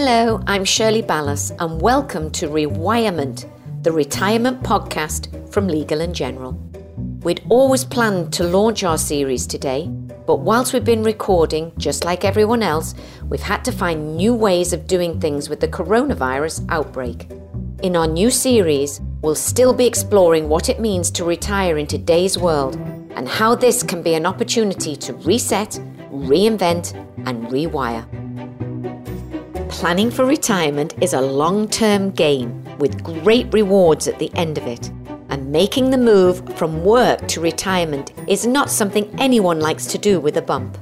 Hello, I'm Shirley Ballas, and welcome to Rewirement, the retirement podcast from Legal and General. We'd always planned to launch our series today, but whilst we've been recording, just like everyone else, we've had to find new ways of doing things with the coronavirus outbreak. In our new series, we'll still be exploring what it means to retire in today's world and how this can be an opportunity to reset, reinvent, and rewire. Planning for retirement is a long term game with great rewards at the end of it. And making the move from work to retirement is not something anyone likes to do with a bump.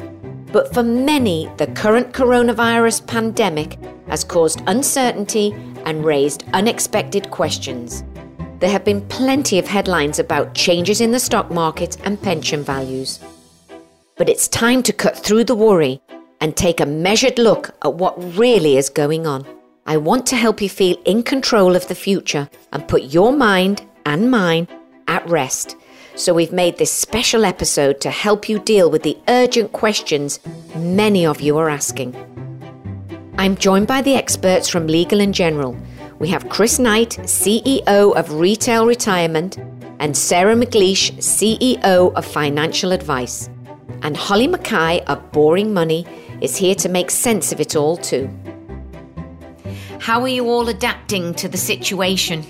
But for many, the current coronavirus pandemic has caused uncertainty and raised unexpected questions. There have been plenty of headlines about changes in the stock market and pension values. But it's time to cut through the worry and take a measured look at what really is going on. I want to help you feel in control of the future and put your mind and mine at rest. So, we've made this special episode to help you deal with the urgent questions many of you are asking. I'm joined by the experts from Legal and General. We have Chris Knight, CEO of Retail Retirement, and Sarah McLeish, CEO of Financial Advice. And Holly Mackay of Boring Money is here to make sense of it all too. How are you all adapting to the situation?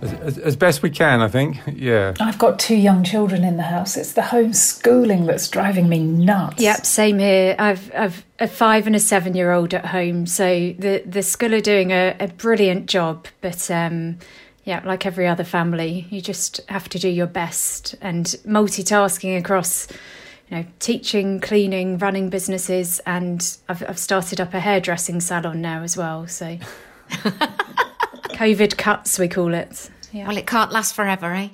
As, as, best we can, I think. Yeah. I've got two young children in the house. It's the homeschooling that's driving me nuts. Yep, same here. I've I've a five and a seven year old at home, so the the school are doing a, a brilliant job. But um, yeah, like every other family, you just have to do your best and multitasking across you know, teaching, cleaning, running businesses, and I've, I've started up a hairdressing salon now as well. So, COVID cuts, we call it. Yeah. Well, it can't last forever, eh?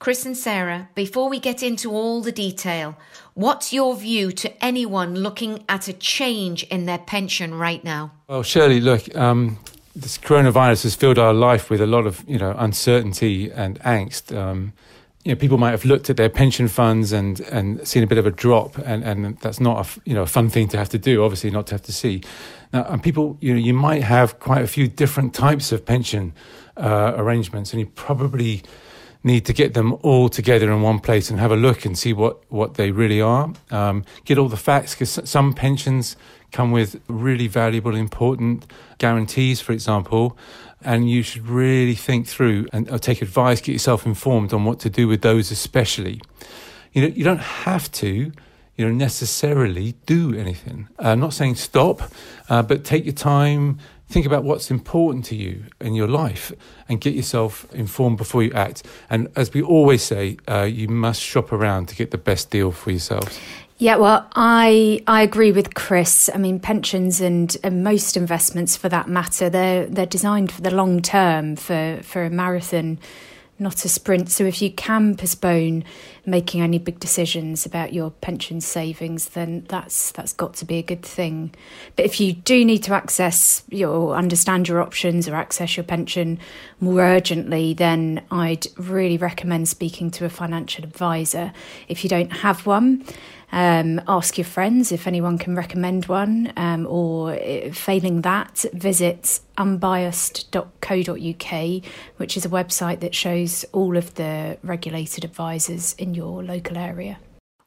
Chris and Sarah, before we get into all the detail, what's your view to anyone looking at a change in their pension right now? Well, Shirley, look, um, this coronavirus has filled our life with a lot of, you know, uncertainty and angst. Um, you know, people might have looked at their pension funds and, and seen a bit of a drop, and, and that's not a you know a fun thing to have to do. Obviously, not to have to see. Now, and people, you know, you might have quite a few different types of pension uh, arrangements, and you probably need to get them all together in one place and have a look and see what what they really are. Um, get all the facts because some pensions come with really valuable, important guarantees, for example and you should really think through and take advice, get yourself informed on what to do with those, especially. You know, you don't have to, you know, necessarily do anything. Uh, I'm not saying stop, uh, but take your time, think about what's important to you in your life, and get yourself informed before you act. And as we always say, uh, you must shop around to get the best deal for yourselves. Yeah, well, I I agree with Chris. I mean, pensions and, and most investments, for that matter, they're they're designed for the long term, for for a marathon, not a sprint. So if you can postpone making any big decisions about your pension savings, then that's that's got to be a good thing. But if you do need to access your understand your options or access your pension more urgently, then I'd really recommend speaking to a financial advisor. If you don't have one. Um, ask your friends if anyone can recommend one, um, or failing that, visit unbiased.co.uk, which is a website that shows all of the regulated advisors in your local area.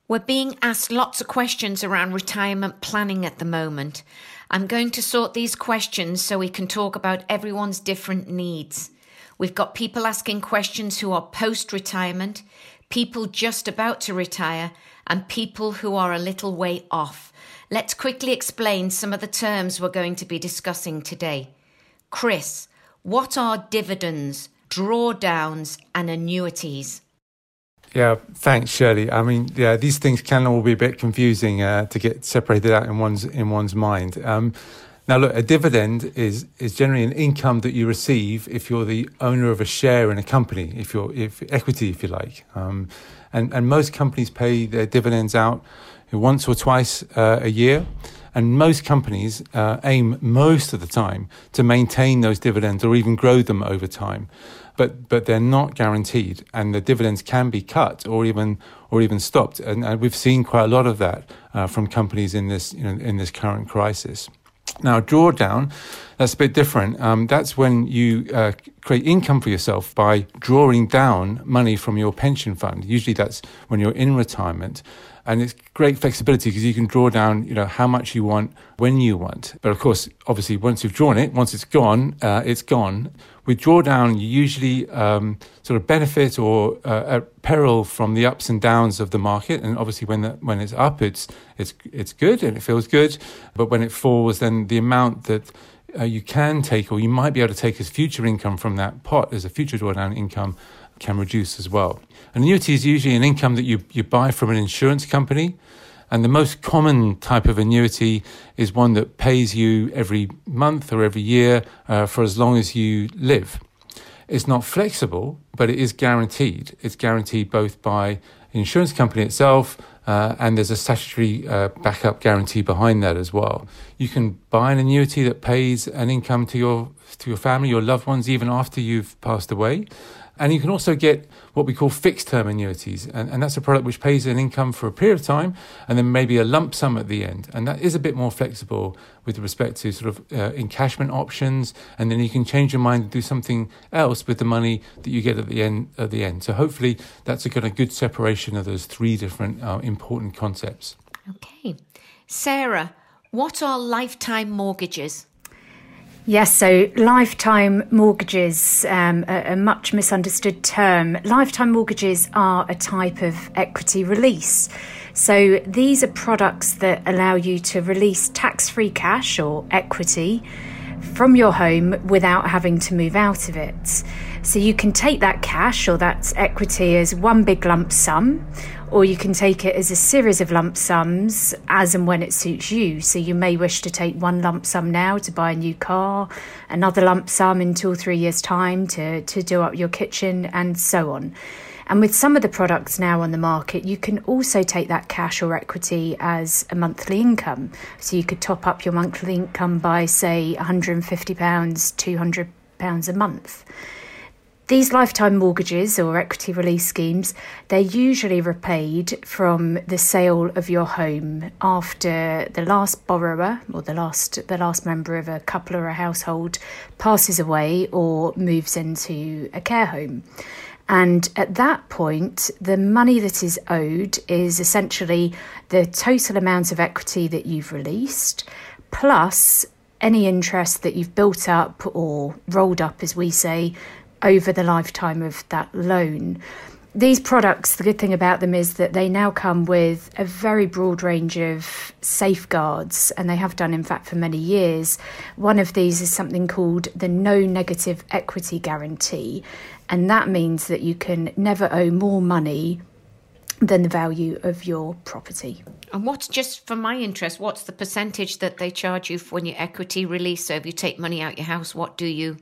We're being asked lots of questions around retirement planning at the moment. I'm going to sort these questions so we can talk about everyone's different needs. We've got people asking questions who are post retirement, people just about to retire, and people who are a little way off. Let's quickly explain some of the terms we're going to be discussing today. Chris, what are dividends, drawdowns, and annuities? Yeah, thanks, Shirley. I mean, yeah, these things can all be a bit confusing uh, to get separated out in one's in one's mind. Um, now, look, a dividend is is generally an income that you receive if you're the owner of a share in a company, if you're if equity, if you like. Um, and, and most companies pay their dividends out once or twice uh, a year. And most companies uh, aim most of the time to maintain those dividends or even grow them over time. But, but they're not guaranteed, and the dividends can be cut or even, or even stopped. And, and we've seen quite a lot of that uh, from companies in this, you know, in this current crisis. Now, drawdown, that's a bit different. Um, that's when you uh, create income for yourself by drawing down money from your pension fund. Usually, that's when you're in retirement and it's great flexibility because you can draw down, you know, how much you want when you want. But of course, obviously, once you've drawn it, once it's gone, uh, it's gone. With drawdown, you usually um, sort of benefit or uh, at peril from the ups and downs of the market. And obviously, when the, when it's up, it's it's it's good and it feels good. But when it falls, then the amount that uh, you can take or you might be able to take as future income from that pot as a future drawdown income can reduce as well. An annuity is usually an income that you, you buy from an insurance company. And the most common type of annuity is one that pays you every month or every year uh, for as long as you live. It's not flexible, but it is guaranteed. It's guaranteed both by the insurance company itself, uh, and there's a statutory uh, backup guarantee behind that as well. You can buy an annuity that pays an income to your to your family, your loved ones, even after you've passed away. And you can also get what we call fixed term annuities. And, and that's a product which pays an income for a period of time and then maybe a lump sum at the end. And that is a bit more flexible with respect to sort of uh, encashment options. And then you can change your mind and do something else with the money that you get at the end. At the end. So hopefully that's a kind of good separation of those three different uh, important concepts. Okay. Sarah, what are lifetime mortgages? Yes, so lifetime mortgages, um, a, a, much misunderstood term. Lifetime mortgages are a type of equity release. So these are products that allow you to release tax free cash or equity from your home without having to move out of it. So you can take that cash or that equity as one big lump sum, or you can take it as a series of lump sums as and when it suits you. So you may wish to take one lump sum now to buy a new car, another lump sum in two or three years' time to, to do up your kitchen, and so on. And with some of the products now on the market, you can also take that cash or equity as a monthly income. So you could top up your monthly income by, say, £150, £200 a month. These lifetime mortgages or equity release schemes, they're usually repaid from the sale of your home after the last borrower or the last the last member of a couple or a household passes away or moves into a care home. And at that point, the money that is owed is essentially the total amount of equity that you've released plus any interest that you've built up or rolled up, as we say, over the lifetime of that loan. These products, the good thing about them is that they now come with a very broad range of safeguards, and they have done, in fact, for many years. One of these is something called the No Negative Equity Guarantee, and that means that you can never owe more money than the value of your property. And what's just for my interest, what's the percentage that they charge you for when you equity release? So if you take money out your house, what do you,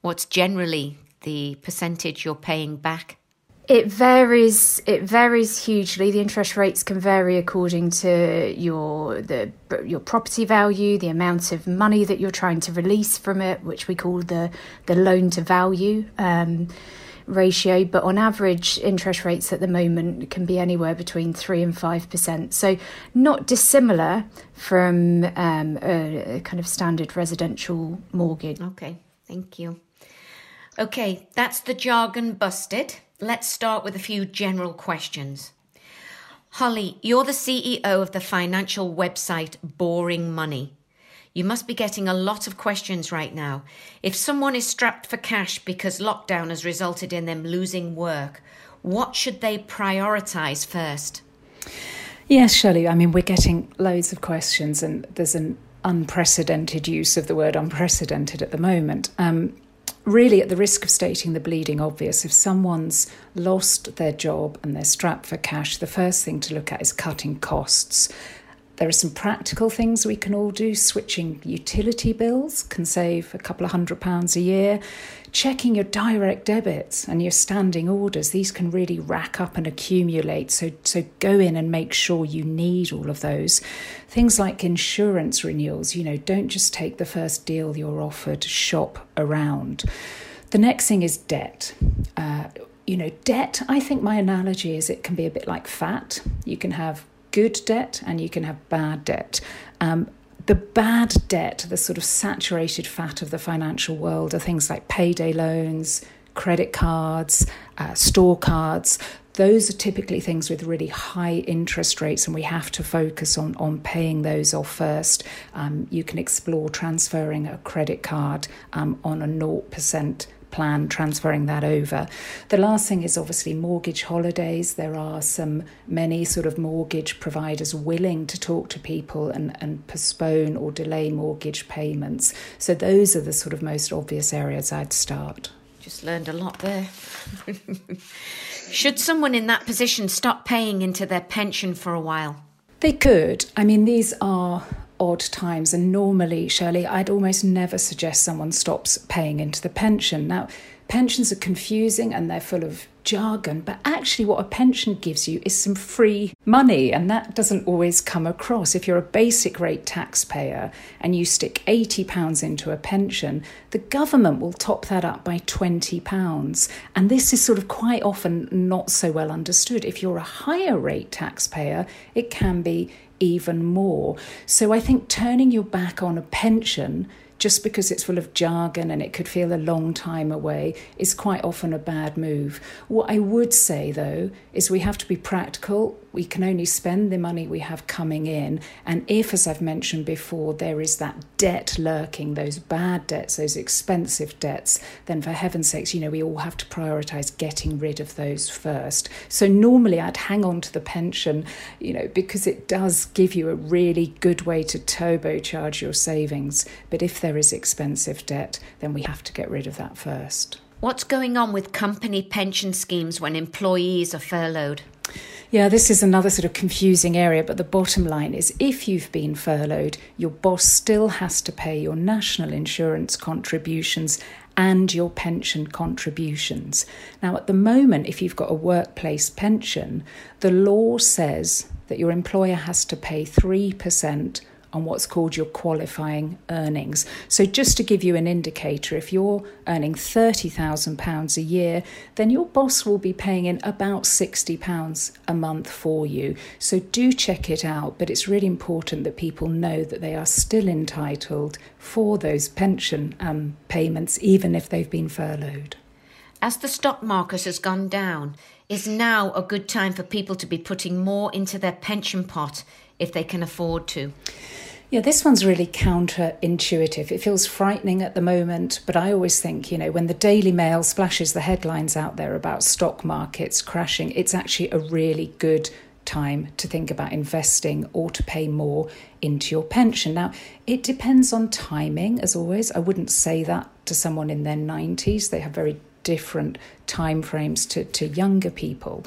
what's generally the percentage you're paying back? It varies. It varies hugely. The interest rates can vary according to your the your property value, the amount of money that you're trying to release from it, which we call the the loan to value um, ratio. But on average, interest rates at the moment can be anywhere between three and five percent. So not dissimilar from um, a, a kind of standard residential mortgage. Okay, thank you. Okay, that's the jargon busted. Let's start with a few general questions. Holly, you're the CEO of the financial website Boring Money. You must be getting a lot of questions right now. If someone is strapped for cash because lockdown has resulted in them losing work, what should they prioritise first? Yes, Shirley. I mean, we're getting loads of questions, and there's an unprecedented use of the word unprecedented at the moment. Um, really at the risk of stating the bleeding obvious, if someone's lost their job and they're strapped for cash, the first thing to look at is cutting costs. There are some practical things we can all do. Switching utility bills can save a couple of hundred pounds a year. Checking your direct debits and your standing orders, these can really rack up and accumulate. So, so go in and make sure you need all of those. Things like insurance renewals, you know, don't just take the first deal you're offered, shop around. The next thing is debt. Uh, you know, debt, I think my analogy is it can be a bit like fat. You can have good debt and you can have bad debt. Um, the bad debt, the sort of saturated fat of the financial world, are things like payday loans, credit cards, uh, store cards. Those are typically things with really high interest rates, and we have to focus on, on paying those off first. Um, you can explore transferring a credit card um, on a 0% plan, transferring that over. The last thing is obviously mortgage holidays. There are some many sort of mortgage providers willing to talk to people and, and postpone or delay mortgage payments. So those are the sort of most obvious areas I'd start. Just learned a lot there. Should someone in that position stop paying into their pension for a while? They could. I mean, these are odd times. And normally, Shirley, I'd almost never suggest someone stops paying into the pension. Now, pensions are confusing and they're full of jargon, but actually, what a pension gives you is some free money, and that doesn't always come across. If you're a basic rate taxpayer and you stick £80 into a pension, the government will top that up by £20. And this is sort of quite often not so well understood. If you're a higher rate taxpayer, it can be even more. So I think turning your back on a pension just because it's full of jargon and it could feel a long time away is quite often a bad move. What I would say though is we have to be practical. We can only spend the money we have coming in. And if, as I've mentioned before, there is that debt lurking, those bad debts, those expensive debts, then for heaven's sakes, you know, we all have to prioritise getting rid of those first. So normally I'd hang on to the pension, you know, because it does give you a really good way to turbocharge your savings. But if there is expensive debt, then we have to get rid of that first. What's going on with company pension schemes when employees are furloughed? Yeah, this is another sort of confusing area, but the bottom line is if you've been furloughed, your boss still has to pay your national insurance contributions and your pension contributions. Now, at the moment, if you've got a workplace pension, the law says that your employer has to pay 3% on what's called your qualifying earnings. So, just to give you an indicator, if you're earning £30,000 a year, then your boss will be paying in about £60 a month for you. So, do check it out, but it's really important that people know that they are still entitled for those pension um, payments, even if they've been furloughed. As the stock market has gone down, is now a good time for people to be putting more into their pension pot if they can afford to? Yeah, this one's really counterintuitive. It feels frightening at the moment, but I always think, you know, when the Daily Mail splashes the headlines out there about stock markets crashing, it's actually a really good time to think about investing or to pay more into your pension. Now, it depends on timing, as always. I wouldn't say that to someone in their 90s. They have very different time frames to, to younger people.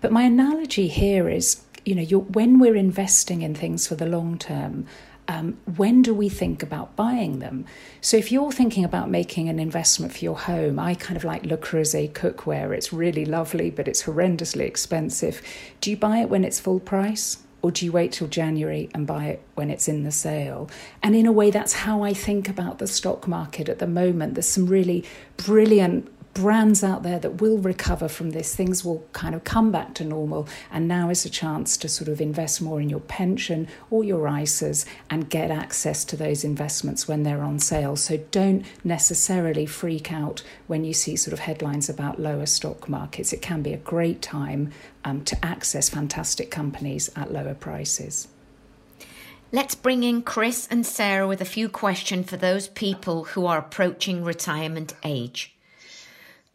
But my analogy here is, you know, when we're investing in things for the long term, um, when do we think about buying them? So, if you're thinking about making an investment for your home, I kind of like Le Creuset cookware. It's really lovely, but it's horrendously expensive. Do you buy it when it's full price? Or do you wait till January and buy it when it's in the sale? And in a way, that's how I think about the stock market at the moment. There's some really brilliant brands out there that will recover from this. Things will kind of come back to normal. And now is a chance to sort of invest more in your pension or your ISAs and get access to those investments when they're on sale. So don't necessarily freak out when you see sort of headlines about lower stock markets. It can be a great time um, to access fantastic companies at lower prices. Let's bring in Chris and Sarah with a few questions for those people who are approaching retirement age.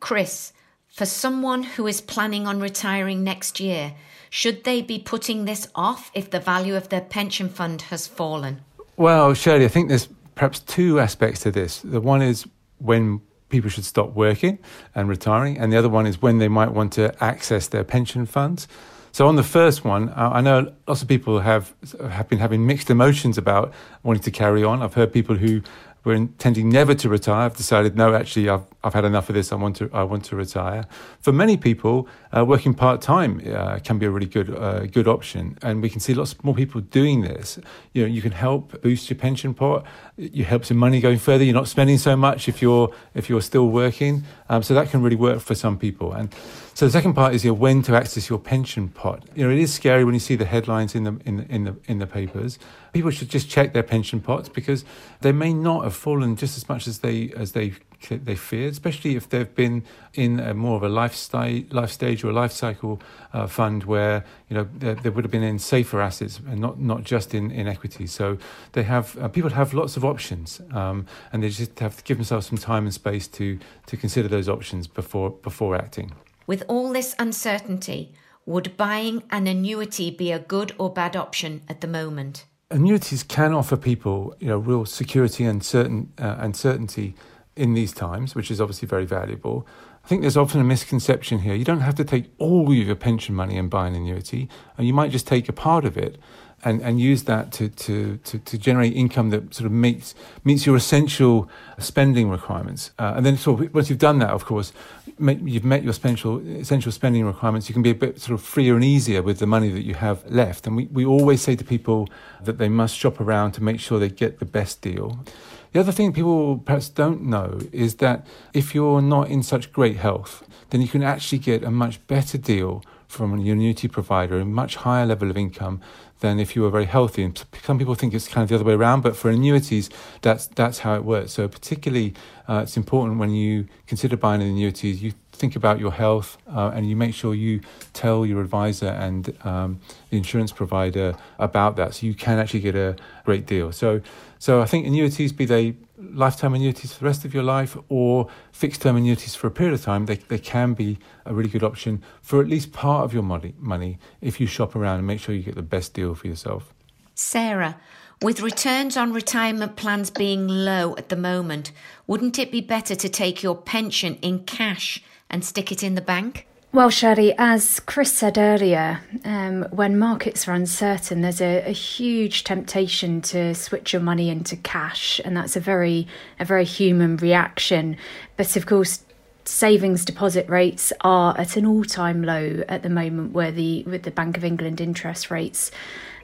Chris, for someone who is planning on retiring next year, should they be putting this off if the value of their pension fund has fallen? Well, Shirley, I think there's perhaps two aspects to this. The one is when people should stop working and retiring, and the other one is when they might want to access their pension funds. So on the first one, I know lots of people have have been having mixed emotions about wanting to carry on. I've heard people who were intending never to retire have decided, no, actually, I've I've had enough of this. I want to I want to retire. For many people, uh, working part time uh, can be a really good uh, good option, and we can see lots more people doing this. You know, you can help boost your pension pot. You help some money going further. You're not spending so much if you're if you're still working. Um, so that can really work for some people. And so the second part is you when to access your pension pot. You know, it is scary when you see the headlines in the in the, in the in the papers. People should just check their pension pots because they may not have fallen just as much as they as they they fear, especially if they've been in a more of a life, life stage or a life cycle uh, fund where you know they, they, would have been in safer assets and not not just in, in equity. So they have uh, people have lots of options, um, and they just have to give themselves some time and space to to consider those options before before acting. With all this uncertainty, would buying an annuity be a good or bad option at the moment? Annuities can offer people, you know, real security and certain uh, and certainty in these times, which is obviously very valuable. I think there's often a misconception here. You don't have to take all of your pension money and buy an annuity, and you might just take a part of it and, and use that to, to, to, to generate income that sort of meets meets your essential spending requirements. Uh, and then sort of, once you've done that, of course, you've met your essential, essential spending requirements, you can be a bit sort of freer and easier with the money that you have left. And we, we always say to people that they must shop around to make sure they get the best deal. The other thing people perhaps don't know is that if you're not in such great health, then you can actually get a much better deal from an annuity provider, a much higher level of income than if you were very healthy. And some people think it's kind of the other way around, but for annuities, that's that's how it works. So particularly, uh, it's important when you consider buying an annuity, you think about your health uh, and you make sure you tell your advisor and um, the insurance provider about that, so you can actually get a great deal. So so I think annuities, be they lifetime annuities for the rest of your life or fixed term annuities for a period of time, they, they can be a really good option for at least part of your money, money if you shop around and make sure you get the best deal for yourself. Sarah, with returns on retirement plans being low at the moment, wouldn't it be better to take your pension in cash and stick it in the bank? Well, Shirley, as Chris said earlier, um, when markets are uncertain, there's a, a, huge temptation to switch your money into cash, and that's a very a very human reaction. But of course, savings deposit rates are at an all time low at the moment, where the with the Bank of England interest rates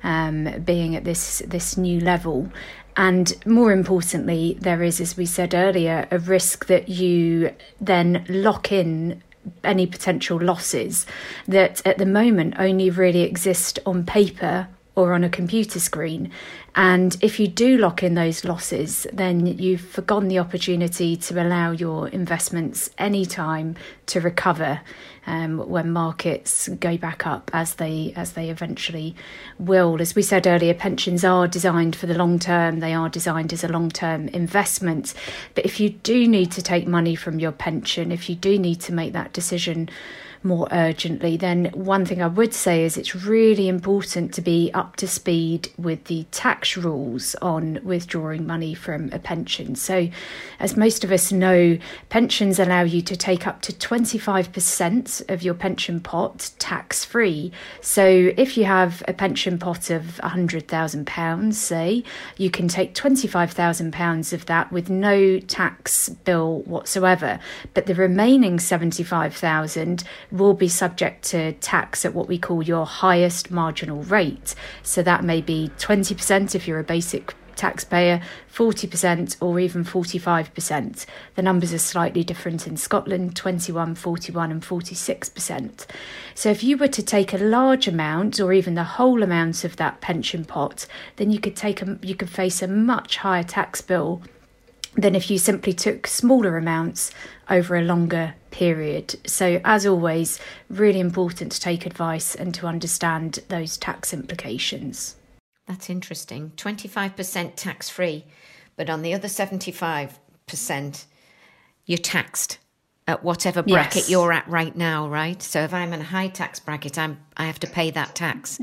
um, being at this this new level. And more importantly, there is, as we said earlier, a risk that you then lock in any potential losses that at the moment only really exist on paper or on a computer screen. And if you do lock in those losses, then you've forgone the opportunity to allow your investments any time to recover um, when markets go back up as they as they eventually will. As we said earlier, pensions are designed for the long term. They are designed as a long term investment. But if you do need to take money from your pension, if you do need to make that decision more urgently, then one thing I would say is it's really important to be up to speed with the tax rules on withdrawing money from a pension. So, as most of us know, pensions allow you to take up to 25% of your pension pot tax free. So, if you have a pension pot of £100,000, say, you can take £25,000 of that with no tax bill whatsoever. But the remaining 75000 will be subject to tax at what we call your highest marginal rate. So that may be 20% if you're a basic taxpayer, 40% or even 45%. The numbers are slightly different in Scotland 21, 41, and 46%. So if you were to take a large amount or even the whole amount of that pension pot, then you could take a, you could face a much higher tax bill than if you simply took smaller amounts over a longer period. So, as always, really important to take advice and to understand those tax implications. That's interesting. 25% tax free, but on the other 75%, you're taxed at whatever bracket yes. you're at right now, right? So if I'm in a high tax bracket, I'm I have to pay that tax.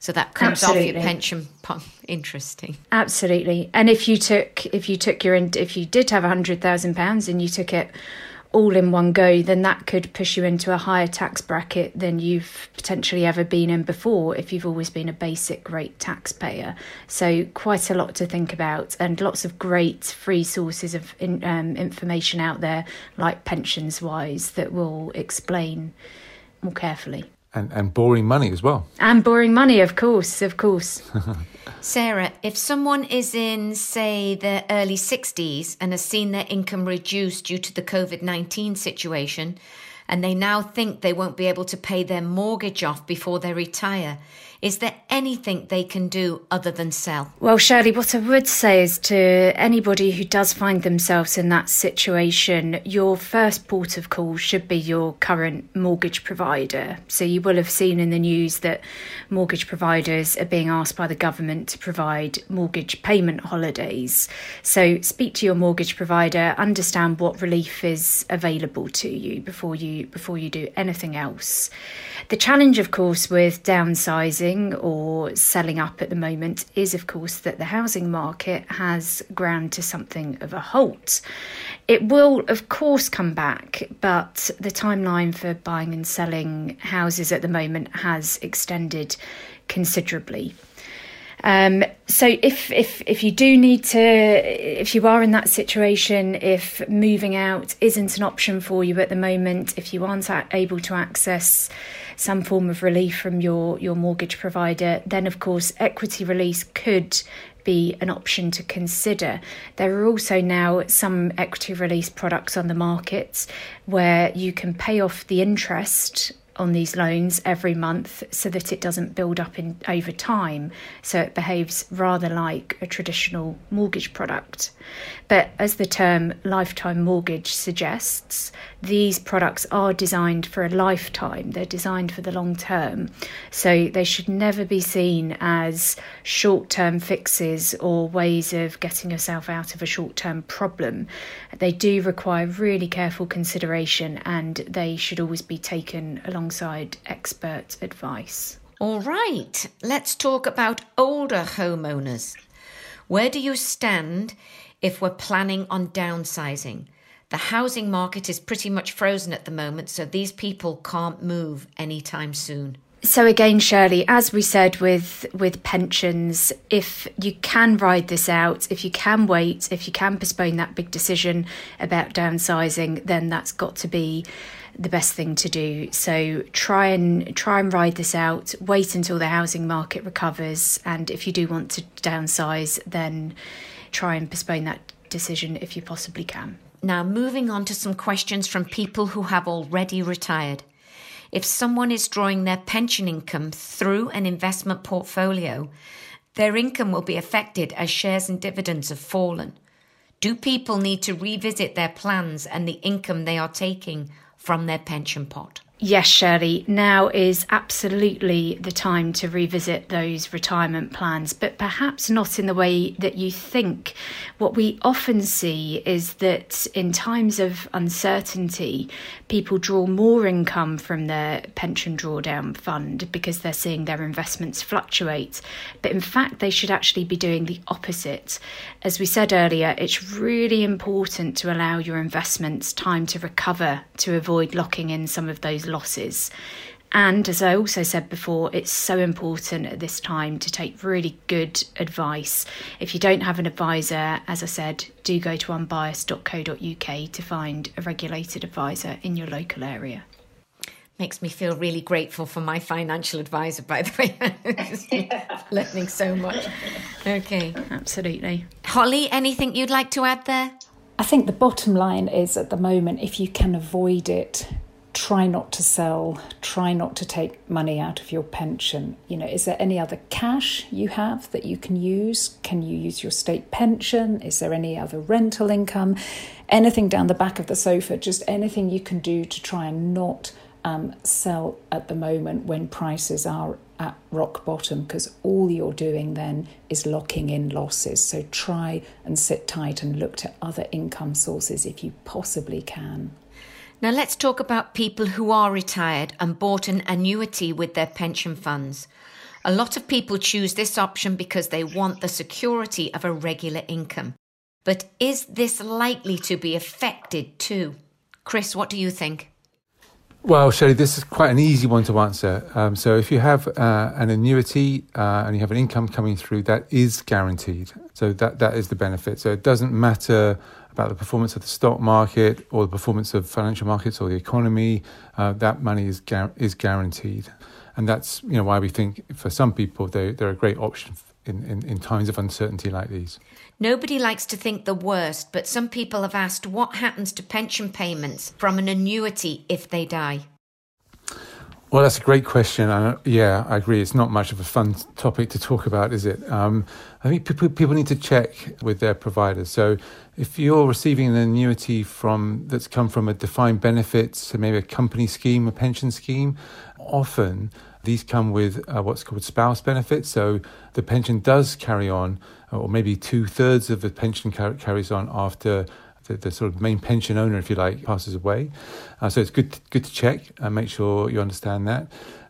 So that comes Absolutely. off your pension. Interesting. Absolutely. And if you took if you took your if you did have a hundred thousand pounds and you took it all in one go, then that could push you into a higher tax bracket than you've potentially ever been in before if you've always been a basic rate taxpayer. So, quite a lot to think about, and lots of great free sources of in, um, information out there, like Pensions Wise, that will explain more carefully. And, and borrowing money as well. And borrowing money, of course, of course. Sarah, if someone is in, say, their early 60s and has seen their income reduced due to the COVID 19 situation, and they now think they won't be able to pay their mortgage off before they retire, is there anything they can do other than sell? Well, Shirley, what I would say is to anybody who does find themselves in that situation, your first port of call should be your current mortgage provider. So you will have seen in the news that mortgage providers are being asked by the government to provide mortgage payment holidays. So speak to your mortgage provider, understand what relief is available to you before you before you do anything else. The challenge, of course, with downsizing or selling up at the moment is, of course, that the housing market has ground to something of a halt. It will, of course, come back, but the timeline for buying and selling houses at the moment has extended considerably. Um, so if if if you do need to, if you are in that situation, if moving out isn't an option for you at the moment, if you aren't able to access some form of relief from your your mortgage provider, then of course equity release could be an option to consider. There are also now some equity release products on the market where you can pay off the interest on these loans every month so that it doesn't build up in over time so it behaves rather like a traditional mortgage product but as the term lifetime mortgage suggests these products are designed for a lifetime they're designed for the long term so they should never be seen as short-term fixes or ways of getting yourself out of a short-term problem they do require really careful consideration and they should always be taken alongside expert advice. All right, let's talk about older homeowners. Where do you stand if we're planning on downsizing? The housing market is pretty much frozen at the moment, so these people can't move anytime soon. So again, Shirley, as we said with with pensions, if you can ride this out, if you can wait, if you can postpone that big decision about downsizing, then that's got to be the best thing to do. So try and try and ride this out. Wait until the housing market recovers, and if you do want to downsize, then try and postpone that decision if you possibly can. Now, moving on to some questions from people who have already retired. If someone is drawing their pension income through an investment portfolio, their income will be affected as shares and dividends have fallen. Do people need to revisit their plans and the income they are taking from their pension pot. Yes, Shirley, now is absolutely the time to revisit those retirement plans, but perhaps not in the way that you think. What we often see is that in times of uncertainty, people draw more income from their pension drawdown fund because they're seeing their investments fluctuate. But in fact, they should actually be doing the opposite. As we said earlier, it's really important to allow your investments time to recover to avoid locking in some of those losses. And as I also said before, it's so important at this time to take really good advice. If you don't have an advisor, as I said, do go to unbiased.co.uk to find a regulated advisor in your local area. Makes me feel really grateful for my financial advisor, by the way. Learning so much. Okay. Absolutely. Holly, anything you'd like to add there? I think the bottom line is at the moment, if you can avoid it, try not to sell, try not to take money out of your pension. You know, is there any other cash you have that you can use? Can you use your state pension? Is there any other rental income? Anything down the back of the sofa, just anything you can do to try and not um, sell at the moment when prices are at rock bottom because all you're doing then is locking in losses. So try and sit tight and look to other income sources if you possibly can. Now let's talk about people who are retired and bought an annuity with their pension funds. A lot of people choose this option because they want the security of a regular income. But is this likely to be affected too? Chris, what do you think? Well, Shirley, this is quite an easy one to answer. Um, so, if you have uh, an annuity uh, and you have an income coming through, that is guaranteed. So that that is the benefit. So it doesn't matter about the performance of the stock market or the performance of financial markets or the economy. Uh, that money is is guaranteed, and that's you know why we think for some people they they're a great option in, in, in times of uncertainty like these. Nobody likes to think the worst, but some people have asked what happens to pension payments from an annuity if they die. Well, that's a great question. yeah, I agree. It's not much of a fun topic to talk about, is it? Um, I think people, people need to check with their providers. So, if you're receiving an annuity from that's come from a defined benefit, so maybe a company scheme, a pension scheme, often these come with uh, what's called spouse benefits. So the pension does carry on, or maybe two thirds of the pension car- carries on after the, the, sort of main pension owner, if you like, passes away. Uh, so it's good to, good to check and make sure you understand that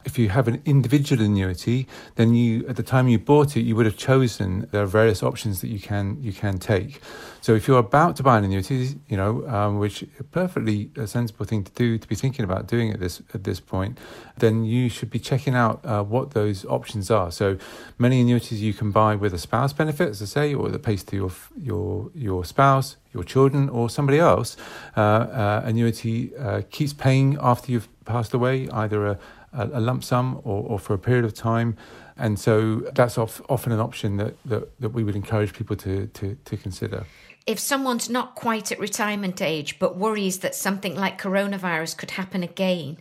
if you have an individual annuity, then you at the time you bought it, you would have chosen there are various options that you can you can take. So if you're about to buy an annuity, you know, um, which is a perfectly a sensible thing to do to be thinking about doing at this at this point, then you should be checking out uh, what those options are. So many annuities you can buy with a spouse benefit, as I say, or that pays to your your your spouse, your children, or somebody else. Uh, uh, annuity uh, keeps paying after you've passed away, either a a, lump sum or, or, for a period of time. And so that's often an option that, that, that we would encourage people to, to, to consider. If someone's not quite at retirement age but worries that something like coronavirus could happen again,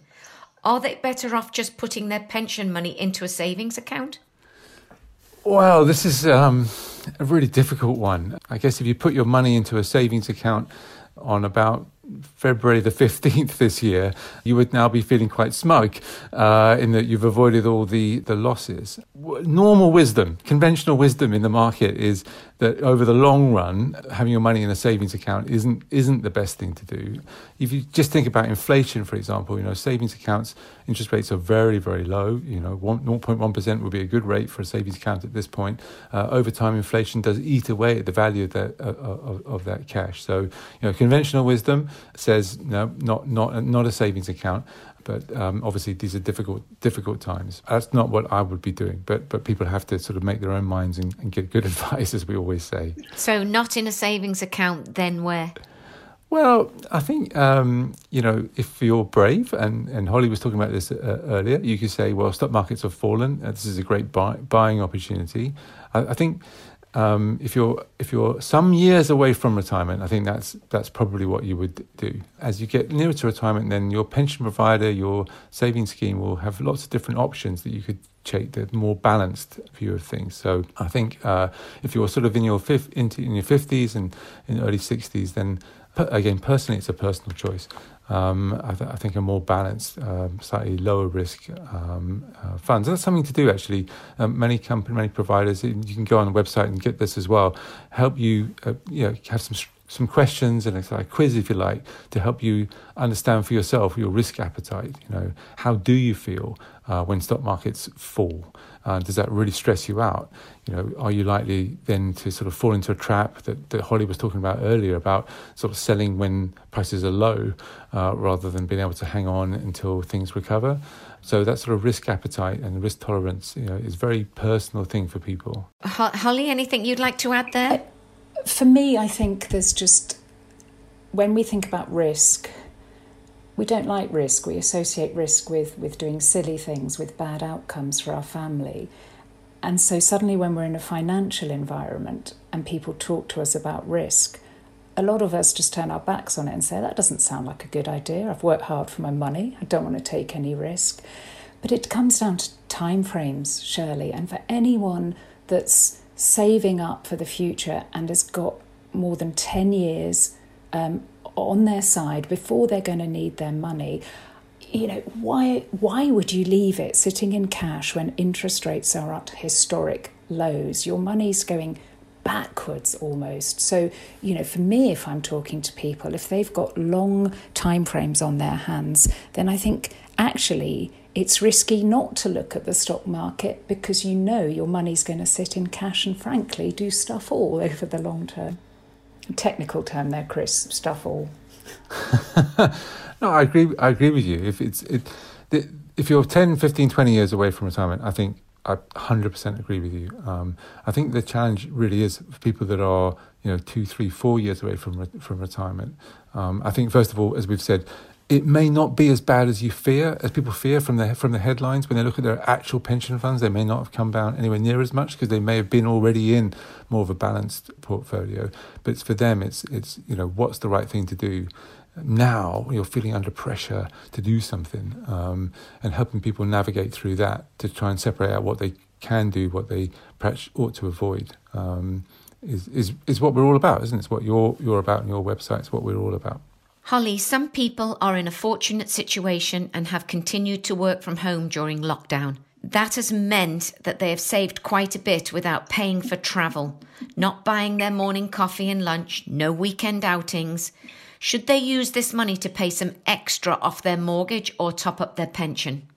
are they better off just putting their pension money into a savings account? Well, this is um, a really difficult one. I guess if you put your money into a savings account on about February the 15th this year, you would now be feeling quite smug uh, in that you've avoided all the, the losses. Normal wisdom, conventional wisdom in the market is that over the long run, having your money in a savings account isn't, isn't the best thing to do. If you just think about inflation, for example, you know, savings accounts, interest rates are very, very low. You know, 0.1% would be a good rate for a savings account at this point. Uh, over time, inflation does eat away at the value of that, uh, of, of that cash. So, you know, conventional wisdom, says no, not not not a savings account. But um, obviously, these are difficult difficult times. That's not what I would be doing. But but people have to sort of make their own minds and, and get good advice, as we always say. So, not in a savings account, then where? Well, I think um, you know if you're brave, and, and Holly was talking about this uh, earlier. You could say, well, stock markets have fallen. Uh, this is a great buy, buying opportunity. I, I think um, if you're if you're some years away from retirement, I think that's that's probably what you would do. As you get nearer to retirement, then your pension provider, your savings scheme will have lots of different options that you could take the more balanced view of things. So I think uh, if you're sort of in your fifth into in your fifties and in early sixties, then again personally it's a personal choice um, I, th- I, think a more balanced, um, slightly lower risk um, uh, funds. That's something to do actually. Um, many company, many providers, you can go on the website and get this as well. Help you, uh, you know, have some some questions and a quiz, if you like, to help you understand for yourself your risk appetite. You know, how do you feel uh, when stock markets fall? Uh, does that really stress you out? You know, are you likely then to sort of fall into a trap that, that Holly was talking about earlier about sort of selling when prices are low uh, rather than being able to hang on until things recover? So that sort of risk appetite and risk tolerance, you know, is a very personal thing for people. Holly, anything you'd like to add there? For me, I think there's just when we think about risk, we don't like risk. We associate risk with, with doing silly things, with bad outcomes for our family. And so, suddenly, when we're in a financial environment and people talk to us about risk, a lot of us just turn our backs on it and say, That doesn't sound like a good idea. I've worked hard for my money. I don't want to take any risk. But it comes down to time frames, Shirley. And for anyone that's saving up for the future and has got more than 10 years um, on their side before they're going to need their money you know why why would you leave it sitting in cash when interest rates are at historic lows? Your money's going backwards almost. So you know for me if i'm talking to people if they've got long time frames on their hands then i think actually it's risky not to look at the stock market because you know your money's going to sit in cash and frankly do stuff all over the long term technical term there, Chris, stuff all. no, I agree. I agree with you. If it's it, if you're 10, 15, 20 years away from retirement, I think I 100% agree with you. Um, I think the challenge really is for people that are, you know, two, three, four years away from re- from retirement. Um, I think first of all, as we've said, it may not be as bad as you fear, as people fear from the from the headlines. When they look at their actual pension funds, they may not have come down anywhere near as much because they may have been already in more of a balanced portfolio. But for them, it's it's you know what's the right thing to do now. You're feeling under pressure to do something, um, and helping people navigate through that to try and separate out what they can do, what they perhaps ought to avoid. Um, is, is is what we're all about, isn't it? It's what you're you're about and your website. It's what we're all about. Holly, some people are in a fortunate situation and have continued to work from home during lockdown. That has meant that they have saved quite a bit without paying for travel, not buying their morning coffee and lunch, no weekend outings. Should they use this money to pay some extra off their mortgage or top up their pension?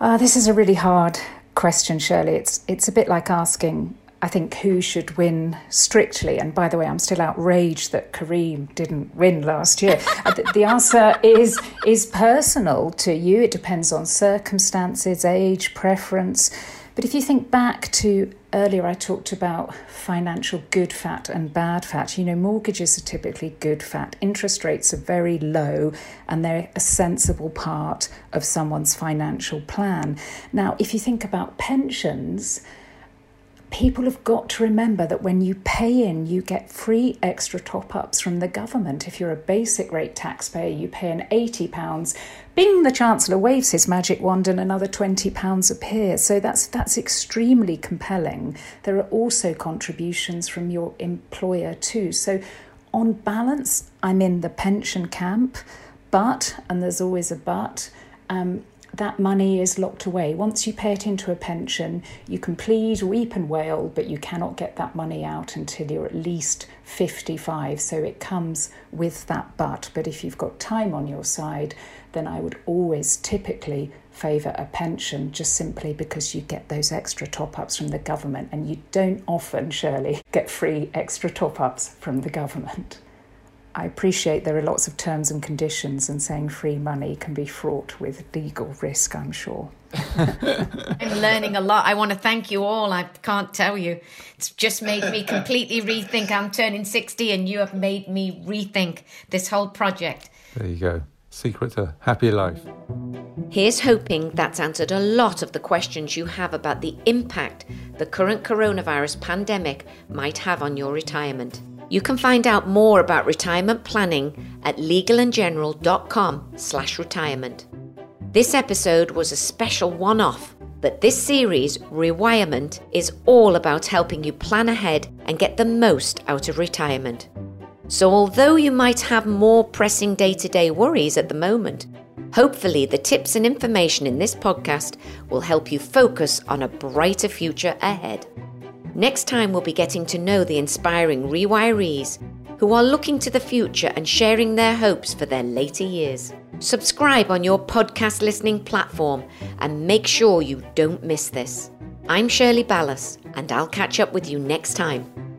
Uh, this is a really hard question, Shirley. It's it's a bit like asking I think who should win strictly. And by the way, I'm still outraged that Karim didn't win last year. Uh, the answer is is personal to you. It depends on circumstances, age, preference. But if you think back to earlier, I talked about financial good fat and bad fat. You know, mortgages are typically good fat. Interest rates are very low and they're a sensible part of someone's financial plan. Now, if you think about pensions, people have got to remember that when you pay in, you get free extra top ups from the government. If you're a basic rate taxpayer, you pay an £80. Bing, the Chancellor waves his magic wand and another £20 appears. So that's, that's extremely compelling. There are also contributions from your employer too. So, on balance, I'm in the pension camp, but, and there's always a but, um, that money is locked away. Once you pay it into a pension, you can plead, weep, and wail, but you cannot get that money out until you're at least 55. So it comes with that but. But if you've got time on your side, then I would always typically favour a pension just simply because you get those extra top ups from the government. And you don't often, Shirley, get free extra top ups from the government. I appreciate there are lots of terms and conditions, and saying free money can be fraught with legal risk, I'm sure. I'm learning a lot. I want to thank you all. I can't tell you. It's just made me completely rethink. I'm turning 60, and you have made me rethink this whole project. There you go. Secret to happy life. Here's hoping that's answered a lot of the questions you have about the impact the current coronavirus pandemic might have on your retirement. You can find out more about retirement planning at legalandgeneral.com slash retirement. This episode was a special one-off, but this series, Rewirement, is all about helping you plan ahead and get the most out of retirement. So although you might have more pressing day-to-day worries at the moment, hopefully the tips and information in this podcast will help you focus on a brighter future ahead. Next time, we'll be getting to know the inspiring rewirees who are looking to the future and sharing their hopes for their later years. Subscribe on your podcast listening platform and make sure you don't miss this. I'm Shirley Ballas, and I'll catch up with you next time.